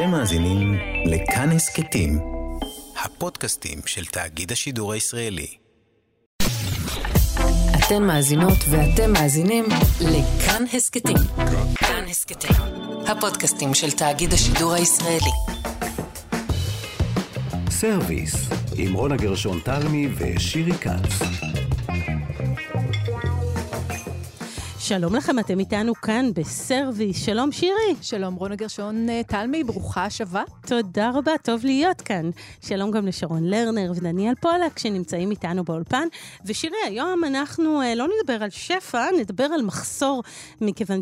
אתם מאזינים לכאן הסכתים, הפודקאסטים של תאגיד השידור הישראלי. אתן מאזינות ואתם מאזינים לכאן הסכתים. כאן הסכתים, הפודקאסטים של תאגיד השידור הישראלי. סרוויס, עם רונה גרשון תלמי ושירי כץ. שלום לכם, אתם איתנו כאן בסרוויס. שלום שירי. שלום רונה גרשון אה, תלמי, ברוכה השבה. תודה רבה, טוב להיות כאן. שלום גם לשרון לרנר ודניאל פולק שנמצאים איתנו באולפן. ושירי, היום אנחנו אה, לא נדבר על שפע, נדבר על מחסור, מכיוון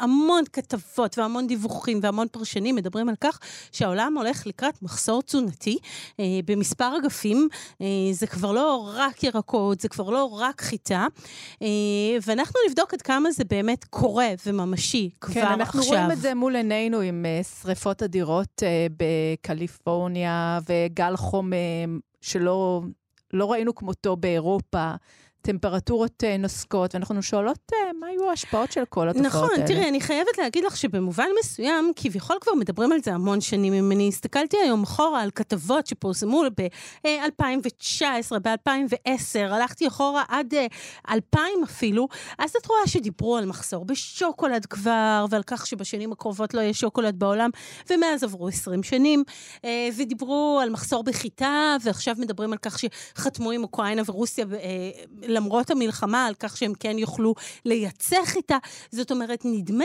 שהמון כתבות והמון דיווחים והמון פרשנים מדברים על כך שהעולם הולך לקראת מחסור תזונתי אה, במספר אגפים. זה כבר לא רק ירקות, זה כבר לא רק חיטה. ואנחנו נבדוק עד כמה זה באמת קורה וממשי כבר עכשיו. כן, אנחנו רואים את זה מול עינינו עם uh, שריפות אדירות uh, בקליפורניה וגל חום uh, שלא לא ראינו כמותו באירופה. טמפרטורות uh, נוסקות, ואנחנו שואלות uh, מה היו ההשפעות של כל התופעות נכון, האלה. נכון, תראי, אני חייבת להגיד לך שבמובן מסוים, כביכול כבר מדברים על זה המון שנים. אם אני הסתכלתי היום אחורה על כתבות שפורסמו ב-2019, ב-2010, הלכתי אחורה עד uh, 2000 אפילו, אז את רואה שדיברו על מחסור בשוקולד כבר, ועל כך שבשנים הקרובות לא יהיה שוקולד בעולם, ומאז עברו 20 שנים, ודיברו על מחסור בחיטה, ועכשיו מדברים על כך שחתמו עם אוקראינה ורוסיה, uh, למרות המלחמה, על כך שהם כן יוכלו לייצא חיטה. זאת אומרת, נדמה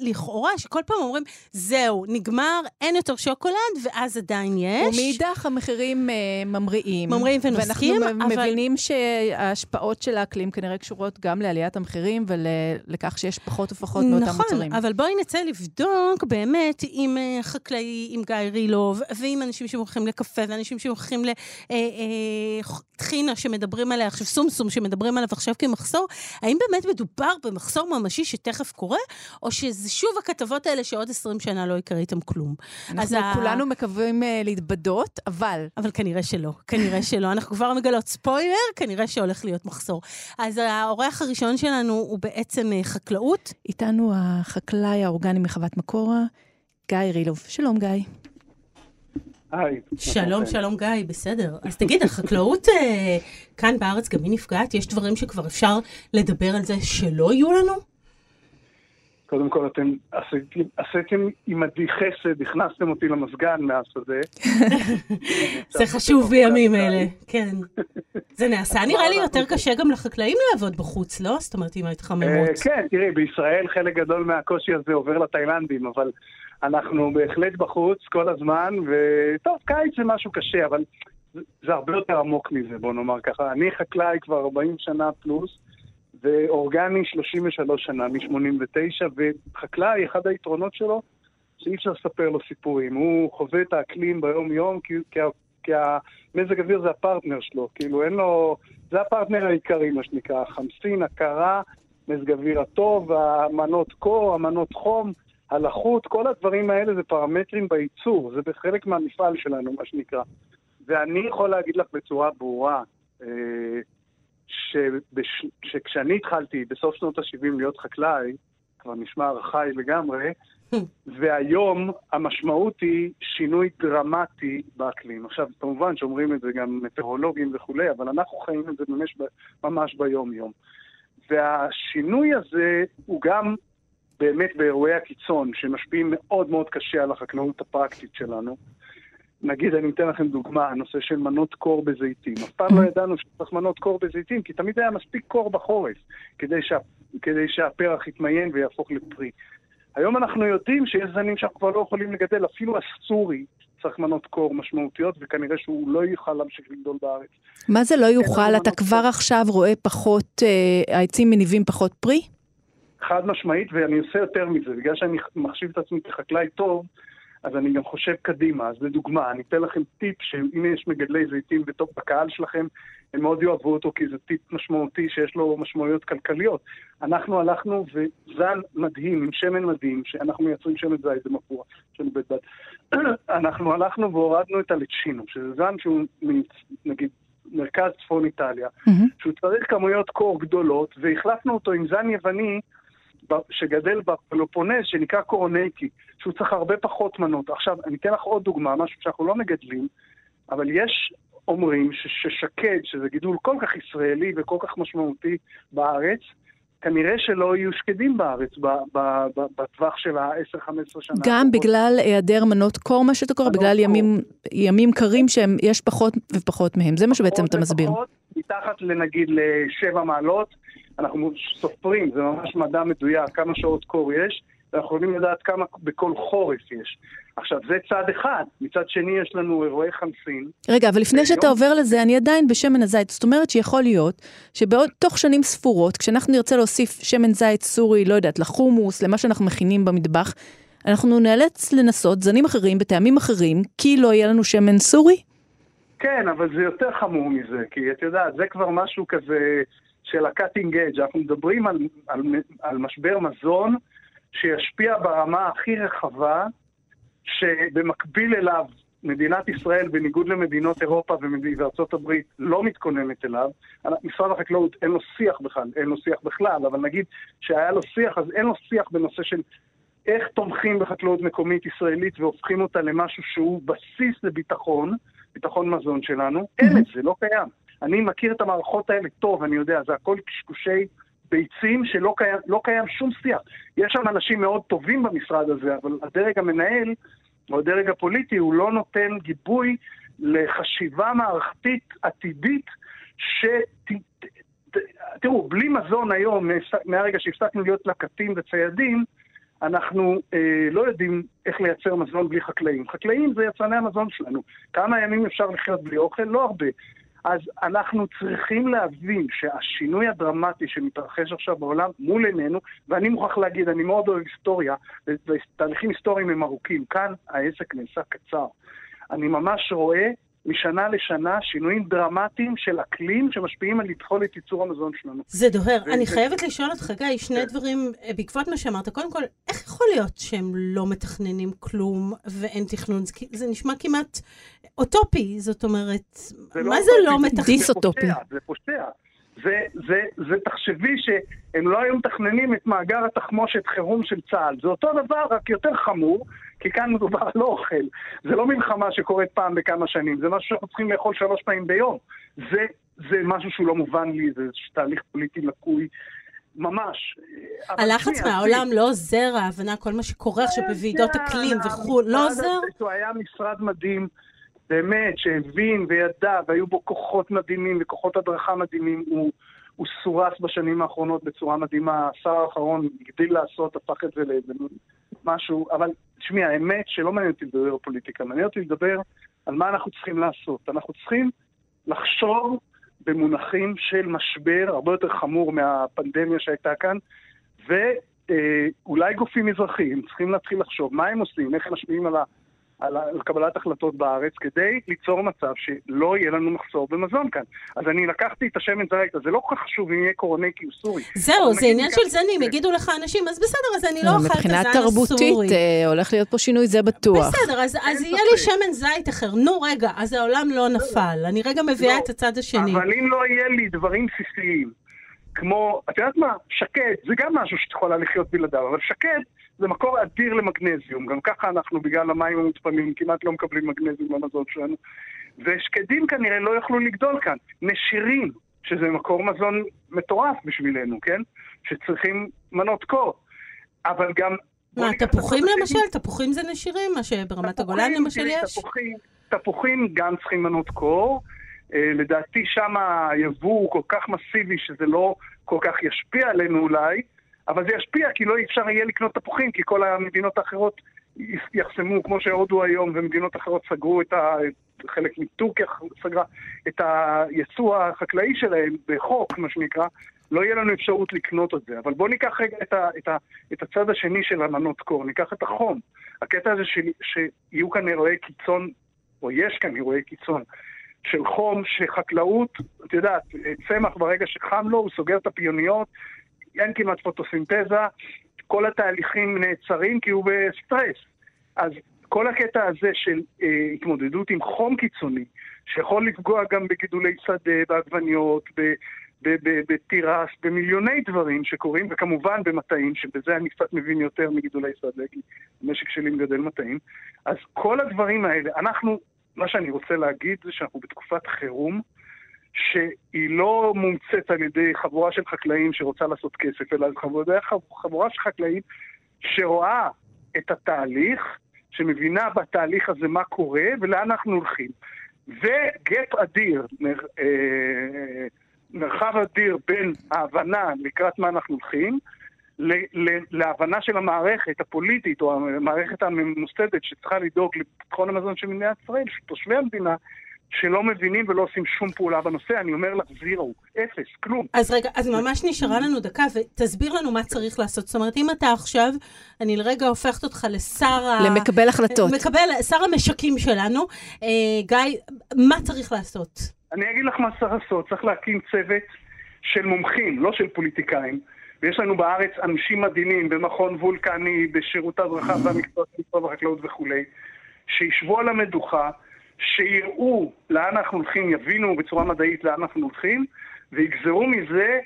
לכאורה שכל פעם אומרים, זהו, נגמר, אין יותר שוקולד, ואז עדיין יש. ומאידך המחירים uh, ממריאים. ממריאים ונוסקים, ואנחנו אבל... מבינים שההשפעות של האקלים כנראה קשורות גם לעליית המחירים ולכך שיש פחות ופחות מאותם נכון, מוצרים. נכון, אבל בואי נצא לבדוק באמת עם uh, חקלאי, עם גיא רילוב, ועם אנשים שמוכרים לקפה, ואנשים שמוכרים לטחינה uh, uh, שמדברים עליה עכשיו, סומסום שמדברים עליו עכשיו כמחסור, האם באמת מדובר במחסור ממשי שתכף קורה, או שזה שוב הכתבות האלה שעוד 20 שנה לא יקרה איתם כלום? אנחנו כולנו ה... מקווים uh, להתבדות, אבל... אבל כנראה שלא, כנראה שלא. אנחנו כבר מגלות ספוילר, כנראה שהולך להיות מחסור. אז האורח הראשון שלנו הוא בעצם uh, חקלאות. איתנו החקלאי האורגני מחוות מקורה, גיא רילוב. שלום, גיא. היי. שלום, שלום גיא, בסדר. אז תגיד, החקלאות אה, כאן בארץ גם היא נפגעת? יש דברים שכבר אפשר לדבר על זה שלא יהיו לנו? קודם כל, אתם עשיתם, עשיתם עימדי חסד, הכנסתם אותי למזגן מהשדה. זה חשוב בימים אלה, כן. זה נעשה נראה לי יותר קשה גם לחקלאים לעבוד בחוץ, לא? זאת אומרת, עם ההתחממות. כן, תראי, בישראל חלק גדול מהקושי הזה עובר לתאילנדים, אבל אנחנו בהחלט בחוץ כל הזמן, וטוב, קיץ זה משהו קשה, אבל זה הרבה יותר עמוק מזה, בוא נאמר ככה. אני חקלאי כבר 40 שנה פלוס, ואורגני 33 שנה, מ-89, וחקלאי, אחד היתרונות שלו, שאי אפשר לספר לו סיפורים. הוא חווה את האקלים ביום-יום, כי, כי, כי המזג אוויר זה הפרטנר שלו, כאילו אין לו... זה הפרטנר העיקרי, מה שנקרא, החמסין, הקרה, מזג אוויר הטוב, המנות קור, המנות חום. הלחות, כל הדברים האלה זה פרמטרים בייצור, זה בחלק מהמפעל שלנו, מה שנקרא. ואני יכול להגיד לך בצורה ברורה, אה, שבש... שכשאני התחלתי בסוף שנות ה-70 להיות חקלאי, כבר נשמע ארכאי לגמרי, והיום המשמעות היא שינוי דרמטי באקלים. עכשיו, כמובן שאומרים את זה גם מטאורולוגים וכולי, אבל אנחנו חיים את זה ממש, ממש ביום-יום. והשינוי הזה הוא גם באמת באירועי הקיצון, שמשפיעים מאוד מאוד קשה על החקלאות הפרקטית שלנו. נגיד, אני אתן לכם דוגמה, הנושא של מנות קור בזיתים. אף פעם לא ידענו שצריך מנות קור בזיתים, כי תמיד היה מספיק קור בחורף, כדי, שה, כדי שהפרח יתמיין ויהפוך לפרי. היום אנחנו יודעים שיש זנים שאנחנו כבר לא יכולים לגדל, אפילו הסורי צריך מנות קור משמעותיות, וכנראה שהוא לא יוכל להמשיך לגדול בארץ. מה זה לא יוכל? אתה כבר. עכשיו רואה פחות, אה, העצים מניבים פחות פרי? חד משמעית, ואני עושה יותר מזה, בגלל שאני מחשיב את עצמי כחקלאי טוב, אז אני גם חושב קדימה. אז לדוגמה, אני אתן לכם טיפ, שאם יש מגדלי זיתים בתוך בקהל שלכם, הם מאוד יאהבו אותו, כי זה טיפ משמעותי שיש לו משמעויות כלכליות. אנחנו הלכנו וזן מדהים, עם שמן מדהים, שאנחנו מייצרים שמן זית במפורה, של בית בת. אנחנו הלכנו והורדנו את הלצ'ינו, שזה זן שהוא, נגיד, מרכז צפון איטליה, mm-hmm. שהוא צריך כמויות קור גדולות, והחלפנו אותו עם זן יווני שגדל בפלופונז, שנקרא קורונקי, שהוא צריך הרבה פחות מנות. עכשיו, אני אתן לך עוד דוגמה, משהו שאנחנו לא מגדלים, אבל יש אומרים ששקד, שזה גידול כל כך ישראלי וכל כך משמעותי בארץ, כנראה שלא יהיו שקדים בארץ בטווח של ה-10-15 שנה. גם בגלל היעדר מנות קור, מה שאתה קורא, בגלל ימים, ימים קרים שיש פחות ופחות מהם. זה מה שבעצם אתה מסביר. פחות, מתחת לנגיד לשבע מעלות, אנחנו סופרים, זה ממש מדע מדויק, כמה שעות קור יש, ואנחנו יכולים לדעת כמה בכל חורף יש. עכשיו, זה צד אחד. מצד שני, יש לנו אירועי חמסין. רגע, אבל לפני שאתה עובר לזה, אני עדיין בשמן הזית. זאת אומרת שיכול להיות שבעוד, תוך שנים ספורות, כשאנחנו נרצה להוסיף שמן זית סורי, לא יודעת, לחומוס, למה שאנחנו מכינים במטבח, אנחנו נאלץ לנסות זנים אחרים בטעמים אחרים, כי לא יהיה לנו שמן סורי? כן, אבל זה יותר חמור מזה, כי את יודעת, זה כבר משהו כזה של ה-cutting edge. אנחנו מדברים על, על, על משבר מזון שישפיע ברמה הכי רחבה שבמקביל אליו מדינת ישראל, בניגוד למדינות אירופה וארצות הברית, לא מתכוננת אליו. משרד החקלאות אין לו שיח בכלל, אין לו שיח בכלל, אבל נגיד שהיה לו שיח, אז אין לו שיח בנושא של איך תומכים בחקלאות מקומית ישראלית והופכים אותה למשהו שהוא בסיס לביטחון, ביטחון מזון שלנו. אין את זה, לא קיים. אני מכיר את המערכות האלה טוב, אני יודע, זה הכל קשקושי ביצים שלא קיים, לא קיים שום שיח. יש שם אנשים מאוד טובים במשרד הזה, אבל הדרג המנהל, או הדרג הפוליטי, הוא לא נותן גיבוי לחשיבה מערכתית עתידית ש... תראו, בלי מזון היום, מהרגע שהפסקנו להיות לקטים וציידים, אנחנו אה, לא יודעים איך לייצר מזון בלי חקלאים. חקלאים זה יצרני המזון שלנו. כמה ימים אפשר לחיות בלי אוכל? לא הרבה. אז אנחנו צריכים להבין שהשינוי הדרמטי שמתרחש עכשיו בעולם מול עינינו, ואני מוכרח להגיד, אני מאוד אוהב היסטוריה, ותהליכים היסטוריים הם ארוכים, כאן העסק נעשה קצר. אני ממש רואה משנה לשנה שינויים דרמטיים של אקלים שמשפיעים על לדחול את ייצור המזון שלנו. זה דוהר. ו- אני חייבת לשאול אותך, גיא, שני. דברים אה, בעקבות מה שאמרת. קודם כל, איך יכול להיות שהם לא מתכננים כלום ואין תכנון? זה נשמע כמעט אוטופי, זאת אומרת, זה לא מה לא זה לא מתכנן? דיסאוטופי. זה פושע. זה, זה, זה תחשבי שהם לא היו מתכננים את מאגר התחמושת חירום של צה"ל. זה אותו דבר, רק יותר חמור, כי כאן מדובר על אוכל. זה לא מלחמה שקורית פעם בכמה שנים, זה משהו שאנחנו צריכים לאכול שלוש פעמים ביום. זה, זה משהו שהוא לא מובן לי, זה תהליך פוליטי לקוי. ממש. הלחץ מהעולם לא עוזר, ההבנה, כל מה שקורה עכשיו בוועידות אקלים וכו', לא עוזר? הוא היה משרד מדהים, באמת, שהבין וידע, והיו בו כוחות מדהימים וכוחות הדרכה מדהימים. הוא, הוא סורס בשנים האחרונות בצורה מדהימה. השר האחרון הגדיל לעשות, הפך את זה למשהו, אבל תשמעי, האמת שלא מעניין אותי לדבר על פוליטיקה, מעניין אותי לדבר על מה אנחנו צריכים לעשות. אנחנו צריכים לחשוב במונחים של משבר הרבה יותר חמור מהפנדמיה שהייתה כאן, ואולי גופים אזרחיים צריכים להתחיל לחשוב מה הם עושים, איך הם משפיעים על ה... על קבלת החלטות בארץ כדי ליצור מצב שלא יהיה לנו מחסור במזון כאן. אז אני לקחתי את השמן זית, אז זה לא כל כך חשוב אם יהיה קורונקי או סורי. זהו, זה עניין של זנים, יגידו לך אנשים, אז בסדר, אז אני לא אוכל את הזן הסורי. מבחינה תרבותית אה, הולך להיות פה שינוי, זה בטוח. בסדר, אז יהיה לי שמן זית אחר. נו רגע, אז העולם לא נפל. אני רגע מביאה לא, את הצד השני. אבל אם לא יהיה לי דברים בסיסיים, כמו, את יודעת מה? שקד, זה גם משהו שאת יכולה לחיות בלעדיו, אבל שקד זה מקור אדיר למגנזיום. גם ככה אנחנו, בגלל המים המותפלים, כמעט לא מקבלים מגנזיום במזון שלנו. ושקדים כנראה לא יוכלו לגדול כאן. נשירים, שזה מקור מזון מטורף בשבילנו, כן? שצריכים מנות קור. אבל גם... מה, תפוחים למשל? תפוחים זה נשירים? מה שברמת הגולן למשל יש? תפוחים, תפוחים גם צריכים מנות קור. Uh, לדעתי שם היבוא הוא כל כך מסיבי שזה לא כל כך ישפיע עלינו אולי, אבל זה ישפיע כי לא אפשר יהיה לקנות תפוחים, כי כל המדינות האחרות יחסמו, כמו שהודו היום ומדינות אחרות סגרו את ה... חלק מטורקיה סגרה את היצוא החקלאי שלהם בחוק, מה שנקרא, לא יהיה לנו אפשרות לקנות את זה. אבל בואו ניקח רגע את, ה, את, ה, את הצד השני של המנות קור, ניקח את החום. הקטע הזה ש, שיהיו כאן אירועי קיצון, או יש כאן אירועי קיצון, של חום, שחקלאות, את יודעת, צמח ברגע שחם לו, הוא סוגר את הפיוניות, אין כמעט פוטוסינתזה, כל התהליכים נעצרים כי הוא בסטרס. אז כל הקטע הזה של אה, התמודדות עם חום קיצוני, שיכול לפגוע גם בגידולי שדה, בעגבניות, בתירס, במיליוני דברים שקורים, וכמובן במטעים, שבזה אני קצת מבין יותר מגידולי שדה, כי המשק שלי מגדל מטעים. אז כל הדברים האלה, אנחנו, מה שאני רוצה להגיד זה שאנחנו בתקופת חירום, שהיא לא מומצאת על ידי חבורה של חקלאים שרוצה לעשות כסף, אלא חבורה, חבורה של חקלאים שרואה את התהליך, שמבינה בתהליך הזה מה קורה ולאן אנחנו הולכים. וגאפ אדיר, אה, מרחב אדיר בין ההבנה לקראת מה אנחנו הולכים, להבנה של המערכת הפוליטית או המערכת הממוסדת שצריכה לדאוג לביטחון המזון של מדינת ישראל, של תושבי המדינה, שלא מבינים ולא עושים שום פעולה בנושא, אני אומר לך זירו, אפס, כלום. אז רגע, אז ממש נשארה לנו דקה, ותסביר לנו מה צריך לעשות. זאת אומרת, אם אתה עכשיו, אני לרגע הופכת אותך לשר ה... למקבל החלטות. מקבל, שר המשקים שלנו. אה, גיא, מה צריך לעשות? אני אגיד לך מה צריך לעשות. צריך להקים צוות של מומחים, לא של פוליטיקאים. ויש לנו בארץ אנשים מדהימים במכון וולקני, בשירות ההדרכה והמקצועות של משרד החקלאות וכולי, שישבו על המדוכה. שיראו לאן אנחנו הולכים, יבינו בצורה מדעית לאן אנחנו הולכים, ויגזרו מזה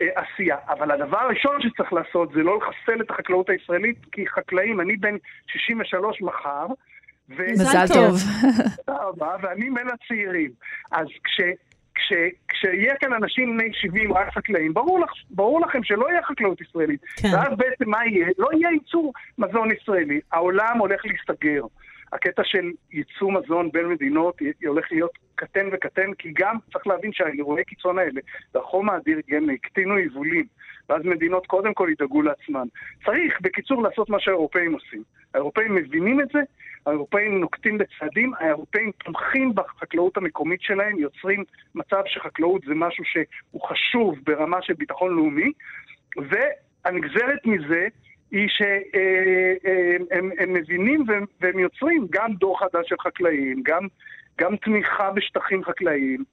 אה, עשייה. אבל הדבר הראשון שצריך לעשות זה לא לחסל את החקלאות הישראלית, כי חקלאים, אני בן 63 מחר, ו... מזל טוב. תודה רבה, ואני בין הצעירים. אז כש... כש, כשיהיה כאן אנשים בני 70 רק חקלאים, ברור, לך, ברור לכם שלא יהיה חקלאות ישראלית. כן. ואז בעצם מה יהיה? לא יהיה ייצור מזון ישראלי. העולם הולך להסתגר. הקטע של ייצוא מזון בין מדינות הולך להיות קטן וקטן, כי גם צריך להבין שהאירועי קיצון האלה והחום האדיר גם הקטינו יבולים, ואז מדינות קודם כל ידאגו לעצמן. צריך, בקיצור, לעשות מה שהאירופאים עושים. האירופאים מבינים את זה, האירופאים נוקטים בצעדים, האירופאים תומכים בחקלאות המקומית שלהם, יוצרים מצב שחקלאות זה משהו שהוא חשוב ברמה של ביטחון לאומי, והנגזרת מזה היא שהם הם מבינים והם, והם יוצרים גם דור חדש של חקלאים, גם, גם תמיכה בשטחים חקלאיים,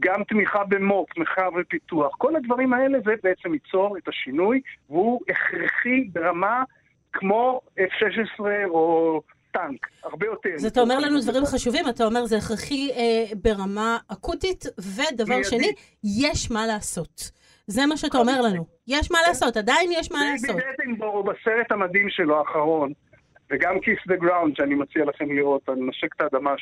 גם תמיכה במו"פ, מחקר ופיתוח. כל הדברים האלה זה בעצם ייצור את השינוי, והוא הכרחי ברמה כמו F-16 או טנק, הרבה יותר. אז אתה אומר לנו דברים חשובים, אתה אומר זה הכרחי אה, ברמה אקוטית, ודבר מיידי. שני, יש מה לעשות. זה מה שאתה אומר לנו. יש מה לעשות, עדיין יש מה לעשות. דייוויד אטנבורו בסרט המדהים שלו האחרון, וגם Kiss the Ground שאני מציע לכם לראות, אני נשק את האדמה,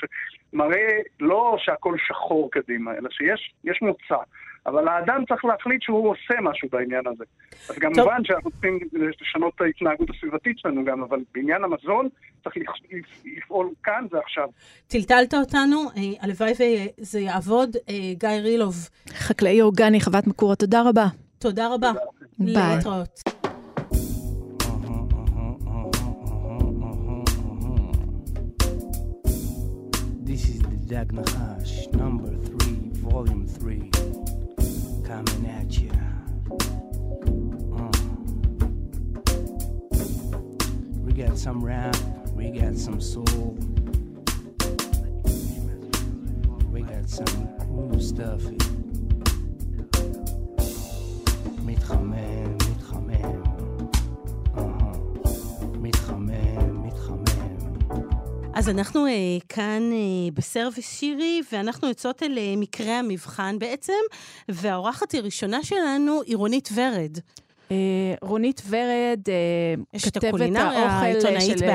מראה לא שהכל שחור קדימה, אלא שיש מוצא. אבל האדם צריך להחליט שהוא עושה משהו בעניין הזה. אז כמובן שאנחנו צריכים לשנות את ההתנהגות הסביבתית שלנו גם, אבל בעניין המזון צריך לפעול כאן ועכשיו. טלטלת אותנו, אה, הלוואי וזה יעבוד. אה, גיא רילוב. חקלאי אורגני, חוות מקורה, תודה רבה. תודה רבה. ביי. להתראות. This is the Dag Nahash, number three, volume three. coming at you. Uh. We got some rap, we got some soul, we got some cool stuff. מתחמם, אז אנחנו uh, כאן uh, בסרוויס שירי, ואנחנו יוצאות אל uh, מקרה המבחן בעצם, והאורחת הראשונה שלנו היא רונית ורד. Uh, רונית ורד, uh, כתבת האוכל של עיתון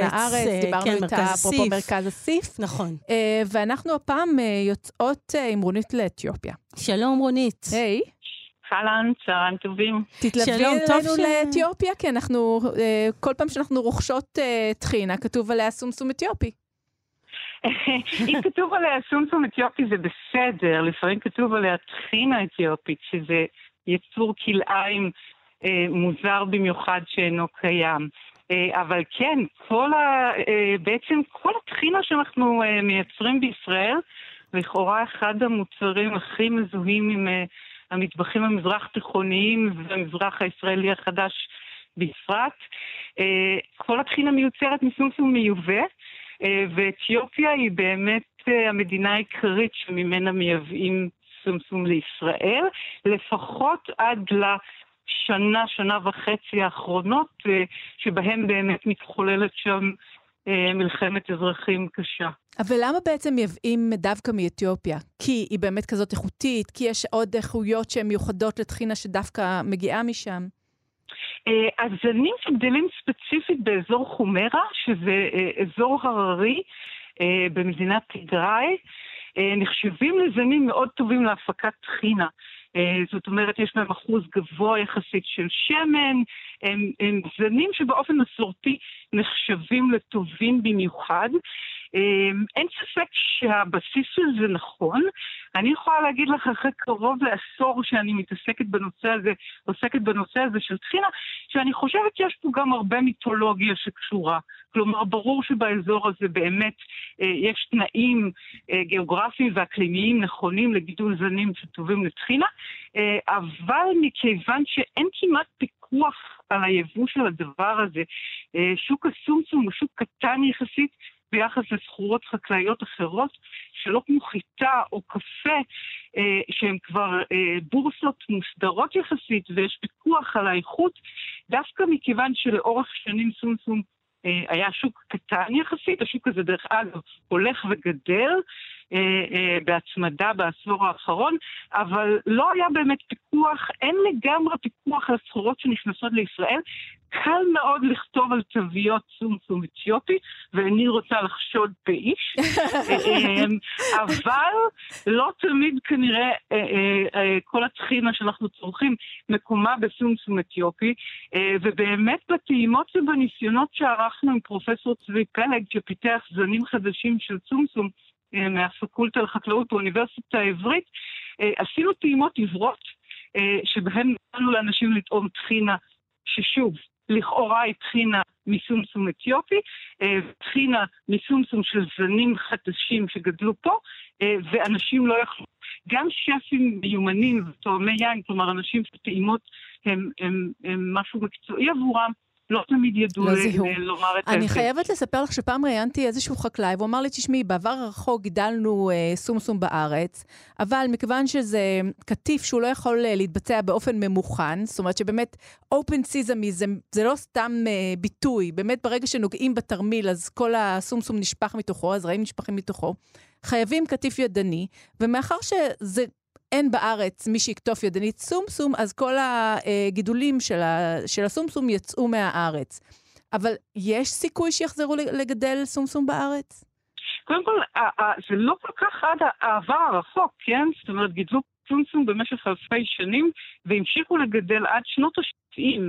הארץ, uh, דיברנו כן, איתה אפרופו מרכז אסיף. נכון. Uh, ואנחנו הפעם uh, יוצאות uh, עם רונית לאתיופיה. שלום רונית. היי. Hey. אהלן, צהריים טובים. תתלווי אלינו ש... לאתיופיה, כי אנחנו, אה, כל פעם שאנחנו רוכשות אה, טחינה, כתוב עליה סומסום אתיופי. אם כתוב עליה סומסום אתיופי זה בסדר, לפעמים כתוב עליה טחינה אתיופית, שזה יצור כלאיים אה, מוזר במיוחד שאינו קיים. אה, אבל כן, כל ה, אה, בעצם כל הטחינה שאנחנו אה, מייצרים בישראל, לכאורה אחד המוצרים הכי מזוהים עם... המטבחים המזרח תיכוניים והמזרח הישראלי החדש בפרט. אה, כל הטחינה מיוצרת מסומסום מיובא, אה, ואתיופיה היא באמת אה, המדינה העיקרית שממנה מייבאים סומסום לישראל, לפחות עד לשנה, שנה וחצי האחרונות, שבהם באמת מתחוללת שם מלחמת אזרחים קשה. אבל למה בעצם מייבאים דווקא מאתיופיה? כי היא באמת כזאת איכותית? כי יש עוד איכויות שהן מיוחדות לטחינה שדווקא מגיעה משם? הזנים שגדלים ספציפית באזור חומרה, שזה אזור הררי במדינת תיגראי, נחשבים לזנים מאוד טובים להפקת טחינה. אה, זאת אומרת, יש להם אחוז גבוה יחסית של שמן, הם, הם זנים שבאופן מסורתי נחשבים לטובים במיוחד. אה, אין ספק שהבסיס של זה נכון. אני יכולה להגיד לך אחרי קרוב לעשור שאני מתעסקת בנושא הזה, עוסקת בנושא הזה של טחינה, שאני חושבת שיש פה גם הרבה מיתולוגיה שקשורה. כלומר, ברור שבאזור הזה באמת אה, יש תנאים אה, גיאוגרפיים ואקלימיים נכונים לגידול זנים שטובים לטחינה, אה, אבל מכיוון שאין כמעט פיקוח על היבוא של הדבר הזה, אה, שוק הסומסום הוא שוק קטן יחסית, ביחס לסחורות חקלאיות אחרות, שלא כמו חיטה או קפה, אה, שהן כבר אה, בורסות מוסדרות יחסית ויש פיקוח על האיכות, דווקא מכיוון שלאורך שנים סומסום אה, היה שוק קטן יחסית, השוק הזה דרך אגב הולך וגדל בהצמדה בעשור האחרון, אבל לא היה באמת פיקוח, אין לגמרי פיקוח על הסחורות שנכנסות לישראל. קל מאוד לכתוב על תוויות סומסום אתיופי, ואיני רוצה לחשוד באיש, אבל לא תמיד כנראה כל הטחינה שאנחנו צורכים מקומה בסומסום אתיופי, ובאמת בטעימות ובניסיונות שערכנו עם פרופסור צבי פלג, שפיתח זנים חדשים של סומסום, אה, מהפקולטה לחקלאות באוניברסיטה העברית, אה, עשינו טעימות עיוורות אה, שבהן נתנו לאנשים לטעום טחינה, ששוב, לכאורה היא טחינה מסומסום אתיופי, טחינה מסומסום של זנים חדשים שגדלו פה, ואנשים לא יכלו. גם שפים מיומנים ותואמי יין, כלומר אנשים שטעימות הם, הם, הם משהו מקצועי עבורם, לא תמיד ידעו לא לומר את זה. אני חייבת לספר לך שפעם ראיינתי איזשהו חקלאי, והוא אמר לי, תשמעי, בעבר הרחוק גידלנו אה, סומסום בארץ, אבל מכיוון שזה קטיף שהוא לא יכול אה, להתבצע באופן ממוכן, זאת אומרת שבאמת open sesame זה, זה לא סתם אה, ביטוי, באמת ברגע שנוגעים בתרמיל אז כל הסומסום נשפך מתוכו, הזרעים נשפכים מתוכו. חייבים קטיף ידני, ומאחר שזה אין בארץ מי שיקטוף ידנית סומסום, אז כל הגידולים של, ה, של הסומסום יצאו מהארץ. אבל יש סיכוי שיחזרו לגדל סומסום בארץ? קודם כל, זה לא כל כך עד העבר הרחוק, כן? זאת אומרת, גידלו סומסום במשך אלפי שנים והמשיכו לגדל עד שנות ה-70.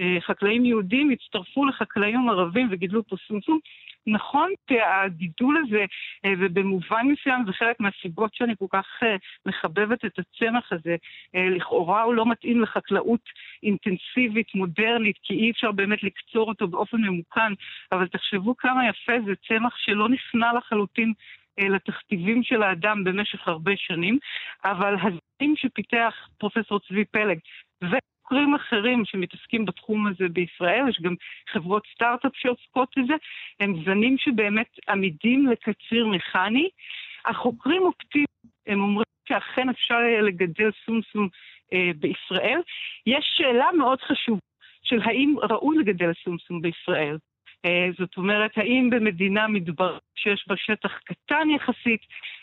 אה, חקלאים יהודים הצטרפו לחקלאים ערבים וגידלו פה סומסום. נכון שהגידול הזה, אה, ובמובן מסוים זה חלק מהסיבות שאני כל כך אה, מחבבת את הצמח הזה, לכאורה הוא לא מתאים לחקלאות אינטנסיבית, מודרנית, כי אי אפשר באמת לקצור אותו באופן ממוכן, אבל תחשבו כמה יפה זה צמח שלא נכנע לחלוטין לתכתיבים של האדם במשך הרבה שנים, אבל הזרים שפיתח פרופסור צבי פלג, חוקרים אחרים שמתעסקים בתחום הזה בישראל, יש גם חברות סטארט-אפ שעוסקות בזה, הם זנים שבאמת עמידים לקציר מכני. החוקרים אופטימיים, הם אומרים שאכן אפשר יהיה לגדל סומסום אה, בישראל. יש שאלה מאוד חשובה של האם ראוי לגדל סומסום בישראל. אה, זאת אומרת, האם במדינה מדבר שיש בה שטח קטן יחסית,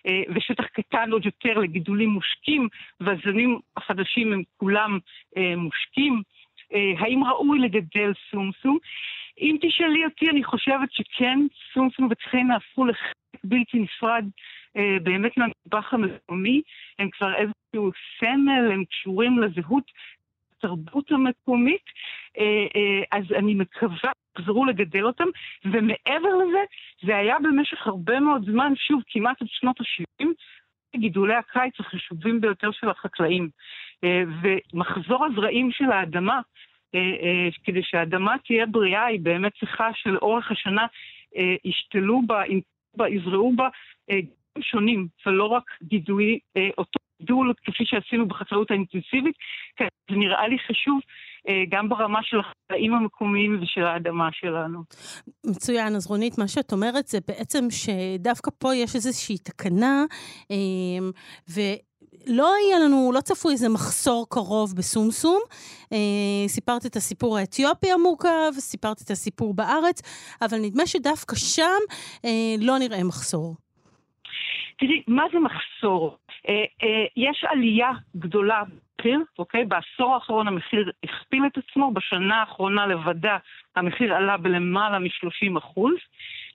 אה, ושטח קטן עוד יותר לגידולים מושקים, והזנים החדשים הם כולם אה, מושקים, האם ראוי לגדל סומסום? אם תשאלי אותי, אני חושבת שכן, סומסום וטחינה הפכו לחלק בלתי נפרד באמת מהמטבח המקומי, הם כבר איזשהו סמל, הם קשורים לזהות התרבות המקומית, אז אני מקווה חזרו לגדל אותם, ומעבר לזה, זה היה במשך הרבה מאוד זמן, שוב, כמעט עד שנות ה-70, גידולי הקיץ החשובים ביותר של החקלאים. אה, ומחזור הזרעים של האדמה, אה, אה, כדי שהאדמה תהיה בריאה, היא באמת צריכה שלאורך השנה ישתלו בה, יזרעו בה שונים, ולא רק גידוי, אותו גידול כפי שעשינו בחקלאות האינטנסיבית. כן, זה נראה לי חשוב אה, גם ברמה של החיים המקומיים ושל האדמה שלנו. מצוין, אז רונית, מה שאת אומרת זה בעצם שדווקא פה יש איזושהי תקנה, אה, ו... לא היה לנו, לא צפו איזה מחסור קרוב בסומסום. אה, סיפרת את הסיפור האתיופי המורכב, סיפרת את הסיפור בארץ, אבל נדמה שדווקא שם אה, לא נראה מחסור. תראי, מה זה מחסור? אה, אה, יש עלייה גדולה במחיר, אוקיי? בעשור האחרון המחיר הכפיל את עצמו, בשנה האחרונה לבדה המחיר עלה בלמעלה מ-30 אחוז.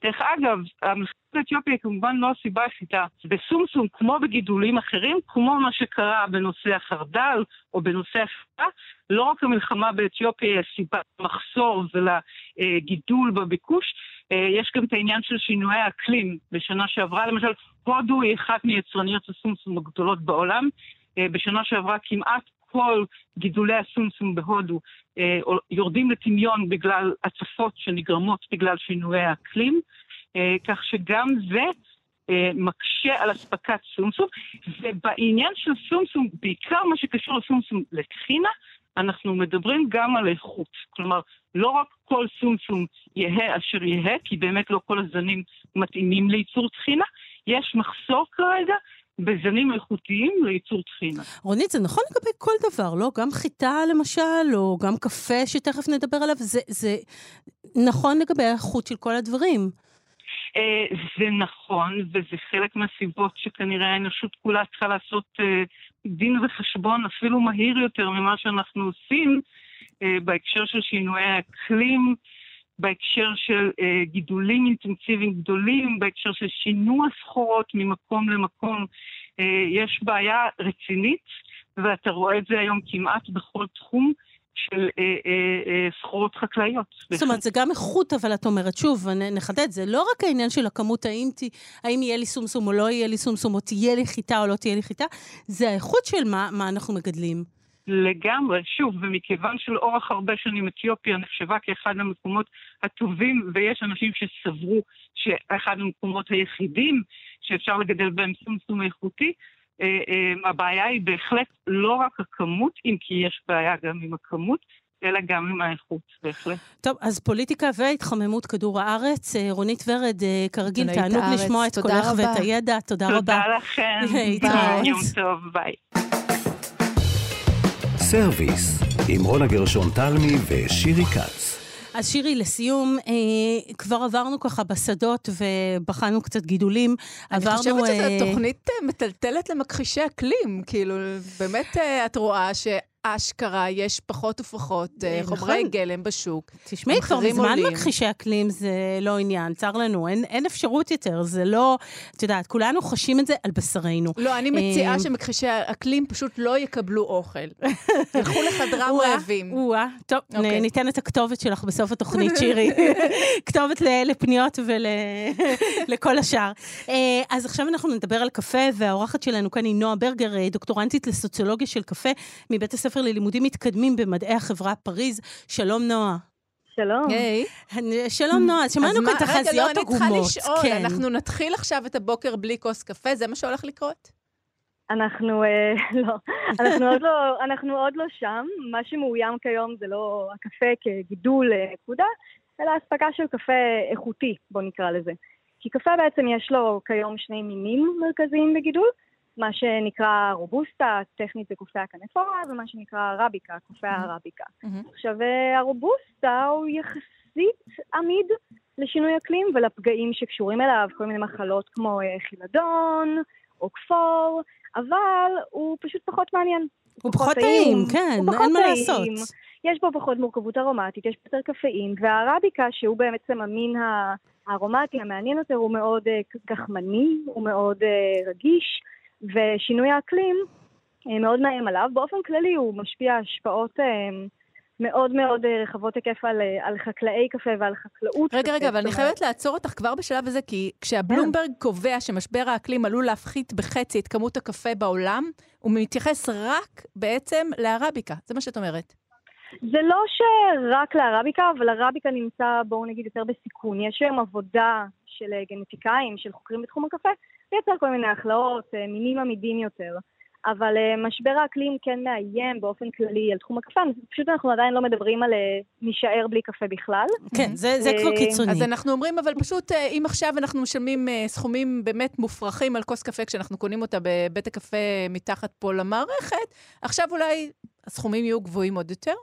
דרך אגב, המחיר באתיופיה היא כמובן לא הסיבה היחידה. בסומסום, כמו בגידולים אחרים, כמו מה שקרה בנושא החרדל או בנושא הפקה, לא רק המלחמה באתיופיה היא הסיבה למחסור ולגידול בביקוש, אה, יש גם את העניין של שינויי האקלים. בשנה שעברה, למשל, הודו היא אחת מיצרניות הסומסום הגדולות בעולם. אה, בשנה שעברה כמעט כל גידולי הסומסום בהודו יורדים לטמיון בגלל הצפות שנגרמות בגלל שינויי האקלים, אה, כך שגם זה אה, מקשה על אספקת סומסום, ובעניין של סומסום, בעיקר מה שקשור לסומסום לטחינה, אנחנו מדברים גם על איכות. כלומר, לא רק כל סומסום יהא אשר יהא, כי באמת לא כל הזנים מתאימים לייצור טחינה, יש מחסור כרגע בזנים איכותיים לייצור טחינה. רונית, זה נכון לגבי כל דבר, לא? גם חיטה למשל, או גם קפה שתכף נדבר עליו, זה, זה נכון לגבי האיכות של כל הדברים. Uh, זה נכון, וזה חלק מהסיבות שכנראה האנושות כולה צריכה לעשות uh, דין וחשבון אפילו מהיר יותר ממה שאנחנו עושים uh, בהקשר של שינויי האקלים, בהקשר של אה, גידולים אינטנסיביים גדולים, בהקשר של שינוע סחורות ממקום למקום. אה, יש בעיה רצינית, ואתה רואה את זה היום כמעט בכל תחום. של אה, אה, אה, סחורות חקלאיות. זאת אומרת, זה גם איכות, אבל את אומרת, שוב, נחדד, זה לא רק העניין של הכמות, האם, ת, האם יהיה לי סומסום או לא יהיה לי סומסום, או תהיה לי חיטה או לא תהיה לי חיטה, זה האיכות של מה, מה אנחנו מגדלים. לגמרי, שוב, ומכיוון שלאורך הרבה שנים אתיופיה נחשבה כאחד המקומות הטובים, ויש אנשים שסברו שאחד המקומות היחידים שאפשר לגדל בהם סומסום איכותי, אה, אה, הבעיה היא בהחלט לא רק הכמות, אם כי יש בעיה גם עם הכמות, אלא גם עם האיכות, בהחלט. טוב, אז פוליטיקה והתחממות כדור הארץ. אה, רונית ורד, כרגיל, תענוג לשמוע את קולך ואת הידע. תודה רבה. תודה לכם. ביי. יום טוב, ביי. סרוויס, עם רונה גרשון תלמי ושירי כץ. אז שירי, לסיום, אה, כבר עברנו ככה בשדות ובחנו קצת גידולים. אני עברנו... חושבת שזו אה... תוכנית אה, מטלטלת למכחישי אקלים. כאילו, באמת אה, את רואה ש... אשכרה, יש פחות ופחות אה, נכון. חומרי גלם בשוק. תשמעי, כבר מזמן מכחישי אקלים זה לא עניין, צר לנו, אין, אין אפשרות יותר, זה לא, את יודעת, כולנו חשים את זה על בשרנו. לא, אני מציעה אה, שמכחישי אקלים פשוט לא יקבלו אוכל. תלכו לחדרם רעבים. או-אה, טוב, okay. אוקיי. ניתן את הכתובת שלך בסוף התוכנית, שירי. כתובת לפניות ולכל השאר. אה, אז עכשיו אנחנו נדבר על קפה, והאורחת שלנו כאן היא נועה ברגר, דוקטורנטית לסוציולוגיה של קפה מבית הספר הספר ללימודים מתקדמים במדעי החברה פריז. שלום, נועה. שלום. היי. שלום, נועה. שמענו כאן תחזיות עגומות. רגע, לא, אני צריכה לשאול. כן. אנחנו נתחיל עכשיו את הבוקר בלי כוס קפה? זה מה שהולך לקרות? אנחנו, אה, לא, אנחנו עוד לא, אנחנו עוד לא שם. מה שמאוים כיום זה לא הקפה כגידול אה, נקודה, אלא אספקה של קפה איכותי, בוא נקרא לזה. כי קפה בעצם יש לו כיום שני מינים מרכזיים בגידול. מה שנקרא רובוסטה, טכנית זה קופי הקנפורה, ומה שנקרא רביקה, קופי הרביקה. Mm-hmm. עכשיו, אה, הרובוסטה הוא יחסית עמיד לשינוי אקלים ולפגעים שקשורים אליו, כל מיני מחלות כמו אה, חילדון או כפור, אבל הוא פשוט פחות מעניין. הוא פחות טעים, כן, אין מה לעשות. יש בו פחות מורכבות ארומטית, יש יותר קפאין, והרביקה, שהוא בעצם המין הארומטי המעניין יותר, הוא מאוד uh, גחמני, הוא מאוד רגיש, ושינוי האקלים אה, מאוד מאיים עליו. באופן כללי הוא משפיע השפעות אה, מאוד מאוד אה, רחבות היקף על, על חקלאי קפה ועל חקלאות רגע, קפה. רגע, אבל אני חייבת לעצור אותך כבר בשלב הזה, כי כשהבלומברג כן. קובע שמשבר האקלים עלול להפחית בחצי את כמות הקפה בעולם, הוא מתייחס רק בעצם לערביקה. זה מה שאת אומרת. זה לא שרק לערביקה, אבל ערביקה נמצא, בואו נגיד, יותר בסיכון. יש היום עבודה של גנטיקאים, של חוקרים בתחום הקפה, לייצר כל מיני הכלאות, אה, מינים עמידים יותר. אבל uh, משבר האקלים כן מאיים באופן כללי על תחום הקפה, פשוט אנחנו עדיין לא מדברים על uh, נישאר בלי קפה בכלל. כן, זה, זה כבר קיצוני. אז אנחנו אומרים, אבל פשוט, אם עכשיו אנחנו משלמים סכומים באמת מופרכים על כוס קפה כשאנחנו קונים אותה בבית הקפה מתחת פה למערכת, עכשיו אולי הסכומים יהיו גבוהים עוד יותר?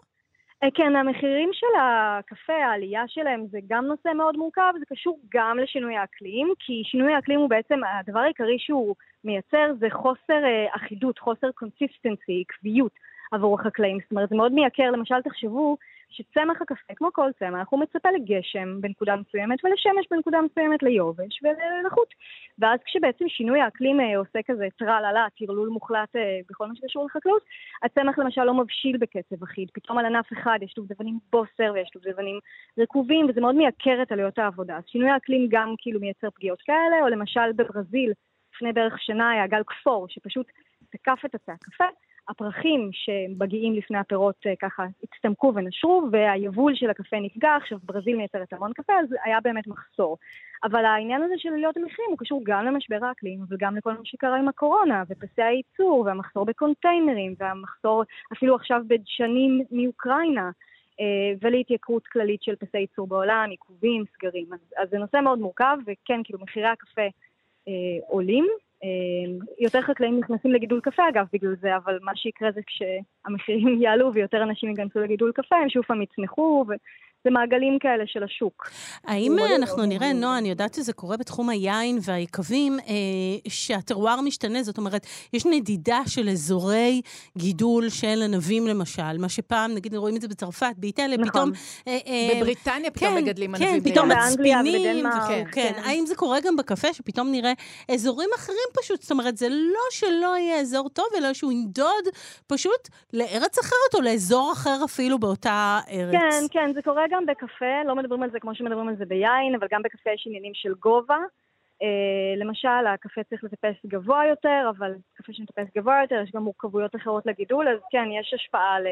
אה, כן, המחירים של הקפה, העלייה שלהם זה גם נושא מאוד מורכב, זה קשור גם לשינוי האקלים, כי שינוי האקלים הוא בעצם, הדבר העיקרי שהוא מייצר זה חוסר אה, אחידות, חוסר consistency, עקביות עבור החקלאים. זאת אומרת, זה מאוד מייקר, למשל תחשבו שצמח הקפה, כמו כל צמח, הוא מצפה לגשם בנקודה מסוימת ולשמש בנקודה מסוימת ליובש וללחות. ואז כשבעצם שינוי האקלים אה, עושה כזה טרללה, טרלול מוחלט אה, בכל מה שקשור לחקלאות, הצמח למשל לא מבשיל בקצב אחיד. פתאום על ענף אחד יש דובדבנים בוסר ויש דובדבנים רקובים, וזה מאוד מייקר את עלויות העבודה. אז שינוי האקלים גם כאילו מייצר פגיעות כאלה, או למשל בברזיל, לפני בערך שנה היה גל כפור, שפשוט תקף את עצי הקפה. הפרחים שמגיעים לפני הפירות אה, ככה הצטמקו ונשרו, והיבול של הקפה נפגע, עכשיו ברזיל מייצרת המון קפה, אז היה באמת מחסור. אבל העניין הזה של עליות המחירים הוא קשור גם למשבר האקלים, אבל גם לכל מה שקרה עם הקורונה, ופסי הייצור, והמחסור בקונטיינרים, והמחסור אפילו עכשיו בדשנים מאוקראינה. אה, ולהתייקרות כללית של פסי ייצור בעולם, עיכובים, סגרים. אז, אז זה נושא מאוד מורכב, וכן, כאילו מחירי הקפה אה, עולים, יותר חקלאים נכנסים לגידול קפה אגב בגלל זה, אבל מה שיקרה זה כשהמחירים יעלו ויותר אנשים ייכנסו לגידול קפה, הם שוב פעם יצמחו, זה מעגלים כאלה של השוק. האם אנחנו נראה, נועה, אני יודעת שזה קורה בתחום היין והיקבים, אה, שהטרואר משתנה, זאת אומרת, יש נדידה של אזורי גידול של ענבים למשל, מה שפעם, נגיד, רואים את זה בצרפת, באיטליה, נכון. פתאום... אה, אה, בבריטניה פתאום כן, מגדלים כן, ענבים. כן, פתאום מצפינים, כן, כן. האם זה קורה גם בקפה, שפתאום נראה אזורים אחרים פשוט, זאת אומרת, זה לא שלא יהיה אזור טוב, אלא שהוא ינדוד פשוט לארץ אחרת או לאזור אחר אפילו באותה ארץ. כן, כן, זה קורה גם בקפה, לא מדברים על זה כמו שמדברים על זה ביין, אבל גם בקפה יש עניינים של גובה. Uh, למשל, הקפה צריך לטפס גבוה יותר, אבל קפה שמטפס גבוה יותר, יש גם מורכבויות אחרות לגידול, אז כן, יש השפעה על,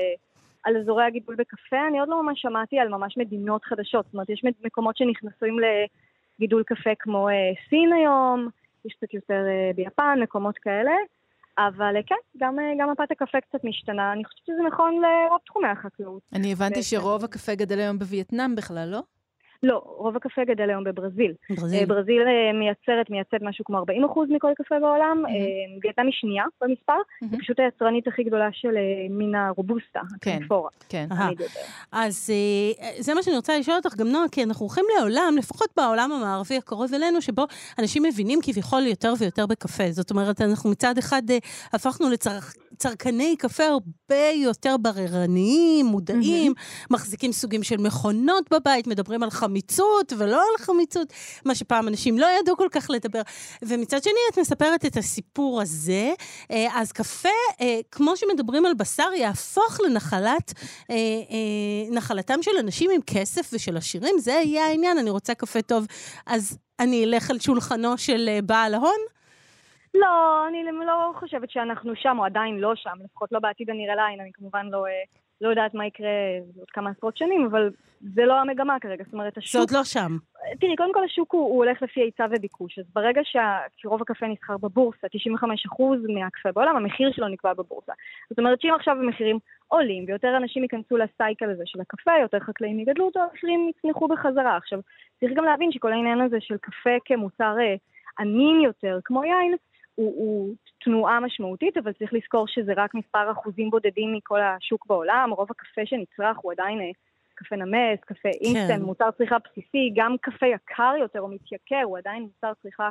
על אזורי הגידול בקפה. אני עוד לא ממש שמעתי על ממש מדינות חדשות, זאת אומרת, יש מקומות שנכנסים לגידול קפה כמו uh, סין היום, יש קצת יותר uh, ביפן, מקומות כאלה. אבל כן, גם, גם מפת הקפה קצת משתנה. אני חושבת שזה נכון לרוב תחומי החקלאות. אני הבנתי שרוב הקפה גדל היום בווייטנאם בכלל, לא? לא, רוב הקפה גדל היום בברזיל. ברזיל. אה, ברזיל אה, מייצרת, מייצאת משהו כמו 40% מכל קפה בעולם. Mm-hmm. וייטנאם היא שנייה במספר, mm-hmm. היא פשוט היצרנית הכי גדולה של מין הרובוסטה, כן, הקנפורה. כן. אז זה מה שאני רוצה לשאול אותך גם, נועה, כי אנחנו הולכים לעולם, לפחות בעולם המערבי הקרוב אלינו, שבו אנשים מבינים כביכול יותר ויותר בקפה. זאת אומרת, אנחנו מצד אחד הפכנו לצרכ... צרכני קפה הרבה יותר בררניים, מודעים, mm-hmm. מחזיקים סוגים של מכונות בבית, מדברים על חמיצות ולא על חמיצות, מה שפעם אנשים לא ידעו כל כך לדבר. ומצד שני, את מספרת את הסיפור הזה, אה, אז קפה, אה, כמו שמדברים על בשר, יהפוך לנחלת, אה, נחלתם של אנשים עם כסף ושל עשירים, זה יהיה העניין, אני רוצה קפה טוב, אז אני אלך על שולחנו של בעל ההון? לא, אני לא חושבת שאנחנו שם, או עדיין לא שם, לפחות לא בעתיד הנראה לעין, אני כמובן לא, אה, לא יודעת מה יקרה עוד כמה עשרות שנים, אבל זה לא המגמה כרגע, זאת אומרת, השוק... זה עוד לא שם. תראי, קודם כל השוק הוא, הוא הולך לפי היצע וביקוש, אז ברגע שרוב הקפה נסחר בבורסה, 95% מהקפה בעולם, המחיר שלו נקבע בבורסה. זאת אומרת שאם עכשיו המחירים עולים, ויותר אנשים ייכנסו לסייקל הזה של הקפה, יותר חקלאים יגדלו אותו, המחירים יצנחו בחזרה. עכשיו, צריך גם להבין שכל העניין הזה של קפה כמוצר אה, ענין יותר, כמו יין, הוא, הוא תנועה משמעותית, אבל צריך לזכור שזה רק מספר אחוזים בודדים מכל השוק בעולם. רוב הקפה שנצרך הוא עדיין אה, קפה נמס, קפה כן. אינסטנט, מוצר צריכה בסיסי, גם קפה יקר יותר או מתייקר, הוא עדיין מוצר צריכה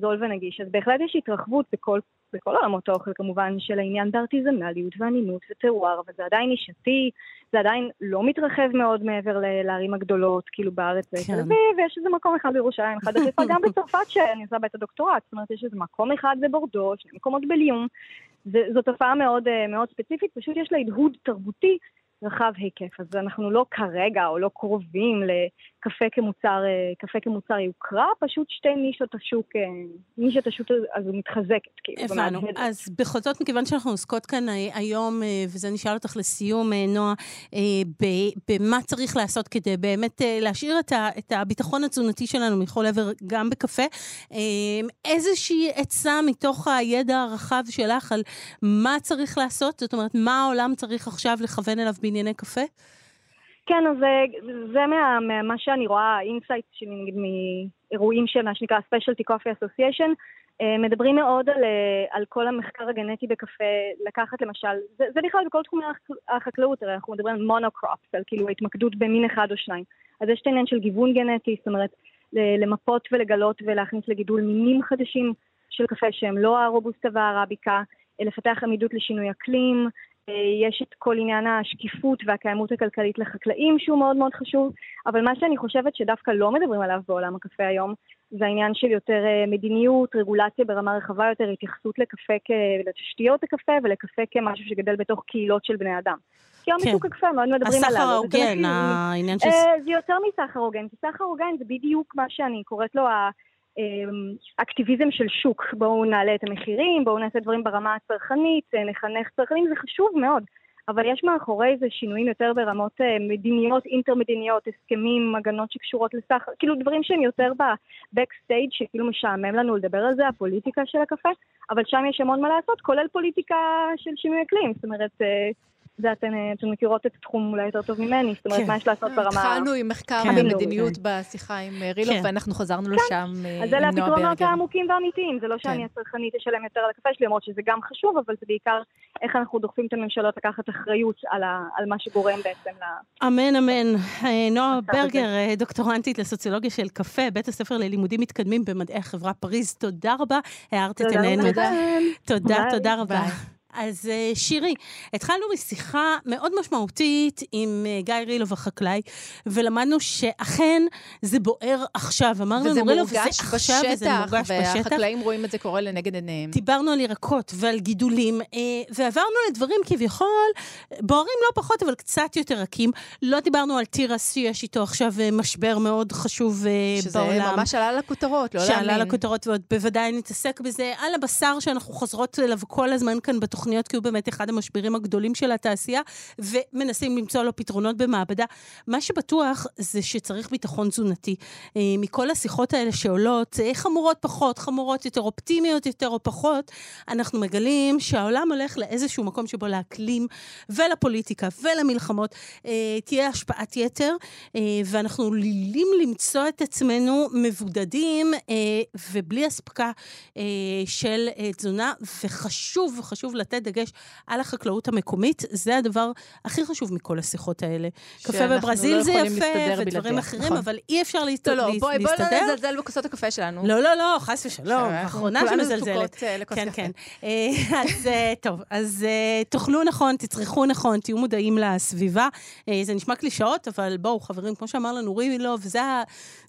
זול ונגיש. אז בהחלט יש התרחבות בכל, בכל עולמות האוכל כמובן של העניין בארטיזנליות ואנינות וטרואר, אבל זה עדיין נישתי, זה עדיין לא מתרחב מאוד מעבר לערים הגדולות, כאילו בארץ כן. בתל אביב, ויש איזה מקום אחד בירושלים, אחד בחיפה, גם בצרפת שאני עושה בה את הדוקטורט, זאת אומרת יש איזה מקום אחד בבורדו, שני מקומות בליון. זו תופעה מאוד, אה, מאוד ספציפית, פשוט יש לה הדהוד תרבותי רחב היקף. אז אנחנו לא כרגע או לא קרובים לקפה כמוצר, אה, קפה כמוצר יוקרה, פשוט שתי נישות השוק, אה, נישת השוק הזו מתחזקת. כאילו, הבנו. אז בכל זאת, מכיוון שאנחנו עוסקות כאן היום, וזה נשאל אותך לסיום, נועה, במה צריך לעשות כדי באמת להשאיר את הביטחון התזונתי שלנו מכל עבר, גם בקפה, איזושהי עצה מתוך הידע הרחב שלך על מה צריך לעשות? זאת אומרת, מה העולם צריך עכשיו לכוון אליו בענייני קפה? כן, אז זה מה, מה, שאני רואה, ה insight שלי נגיד מאירועים של מה שנקרא Specialty Coffee Association, אה, מדברים מאוד על, אה, על כל המחקר הגנטי בקפה, לקחת למשל, זה, זה בכלל בכל תחומי החקלאות, הרי אנחנו מדברים על מונוקרופס, על כאילו התמקדות במין אחד או שניים. אז יש את העניין של גיוון גנטי, זאת אומרת, למפות ולגלות ולהכניס לגידול מינים חדשים של קפה שהם לא הרובוסטה והערביקה, לפתח עמידות לשינוי אקלים, אה, יש את כל עניין השקיפות והקיימות הכלכלית לחקלאים שהוא מאוד מאוד חשוב, אבל מה שאני חושבת שדווקא לא מדברים עליו בעולם הקפה היום, זה העניין של יותר אה, מדיניות, רגולציה ברמה רחבה יותר, התייחסות לקפה, לתשתיות הקפה ולקפה כמשהו שגדל בתוך קהילות של בני אדם. כי היום בשוק כן. הקפה מאוד מדברים עליו. הסחר ההוגן, העניין של... אה, זה יותר מסחר הוגן, כי סחר הוגן זה בדיוק מה שאני קוראת לו אקטיביזם של שוק. בואו נעלה את המחירים, בואו נעשה דברים ברמה הצרכנית, אה, נחנך צרכנים, זה חשוב מאוד. אבל יש מאחורי זה שינויים יותר ברמות אה, מדיניות, אינטר-מדיניות, הסכמים, הגנות שקשורות לסחר, כאילו דברים שהם יותר בבקסטייג' שכאילו משעמם לנו לדבר על זה, הפוליטיקה של הקפה, אבל שם יש המון מה לעשות, כולל פוליטיקה של שינוי אקלים. זאת אומרת, אה, זה אתן, אתן מכירות את התחום אולי יותר טוב ממני, זאת אומרת, כן. מה יש לעשות ברמה... התחלנו עם מחקר כן. במדיניות כן. בשיחה עם אה, רילוב, כן. ואנחנו חזרנו כן. לשם עם נועה ברגר. אז אלה הפתרונות העמוקים והאמיתיים, זה לא שאני כן. הצרכנית אשלם יותר על הקפה שלי, למרות שזה גם חשוב, אבל זה בעיקר איך אנחנו דוחפים את הממשלות לקחת אחריות על, ה, על מה שגורם בעצם ל... אמן, אמן. אה, נועה ברגר, אה, דוקטורנטית לסוציולוגיה של קפה, בית הספר ללימודים מתקדמים במדעי החברה פריז, תודה רבה, הערת את עינינו. תודה, תודה, תודה רבה. אז אה, שירי, התחלנו משיחה מאוד משמעותית עם אה, גיא רילוב החקלאי, ולמדנו שאכן זה בוער עכשיו. אמרנו לנו, רילוב, זה עכשיו, וזה מורגש בשטח. והחקלאים רואים את זה קורה לנגד עיניהם. דיברנו על ירקות ועל גידולים, אה, ועברנו לדברים כביכול בוערים לא פחות, אבל קצת יותר רכים. לא דיברנו על תירס, שיש איתו עכשיו משבר מאוד חשוב שזה בעולם. שזה ממש עלה לכותרות, לא להאמין. שעלה לכותרות, ועוד בוודאי נתעסק בזה. על הבשר שאנחנו חוזרות אליו כל הזמן כאן בתוכנית. תוכניות, כי הוא באמת אחד המשברים הגדולים של התעשייה, ומנסים למצוא לו פתרונות במעבדה. מה שבטוח זה שצריך ביטחון תזונתי. אה, מכל השיחות האלה שעולות, אה, חמורות פחות, חמורות יותר, אופטימיות יותר או פחות, אנחנו מגלים שהעולם הולך לאיזשהו מקום שבו לאקלים ולפוליטיקה ולמלחמות אה, תהיה השפעת יתר, ואנחנו עלולים למצוא את עצמנו מבודדים ובלי אספקה של תזונה, וחשוב, חשוב לתת לתת דגש על החקלאות המקומית, זה הדבר הכי חשוב מכל השיחות האלה. קפה בברזיל לא זה יפה, ודברים אחרים, נכון. אבל אי אפשר להסת... לא, לא, בואי, בואי לא נזלזל בכוסות הקפה שלנו. לא, לא, לא, חס ושלום, האחרונה שמזלזלת. אה, כן, כן. אה, אז אה, טוב, אז תאכלו נכון, תצרכו נכון, תהיו מודעים לסביבה. זה נשמע קלישאות, אבל בואו, חברים, כמו שאמר לנו רימילוב,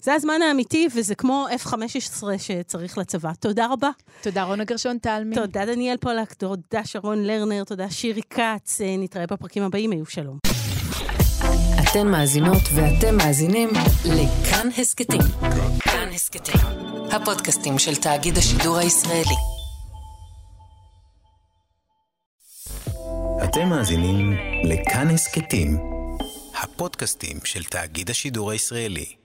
זה הזמן האמיתי, וזה כמו F-15 שצריך לצבא. תודה רבה. תודה, רונה גרשון תלמי. תודה, דניאל פולק, תודה, שרון לרנר, תודה שירי כץ, אה, נתראה בפרקים הבאים, היו שלום. אתן מאזינות ואתם מאזינים לכאן הסכתים. כאן הסכתים, הפודקאסטים של תאגיד השידור הישראלי. אתם מאזינים לכאן הסכתים, הפודקאסטים של תאגיד השידור הישראלי.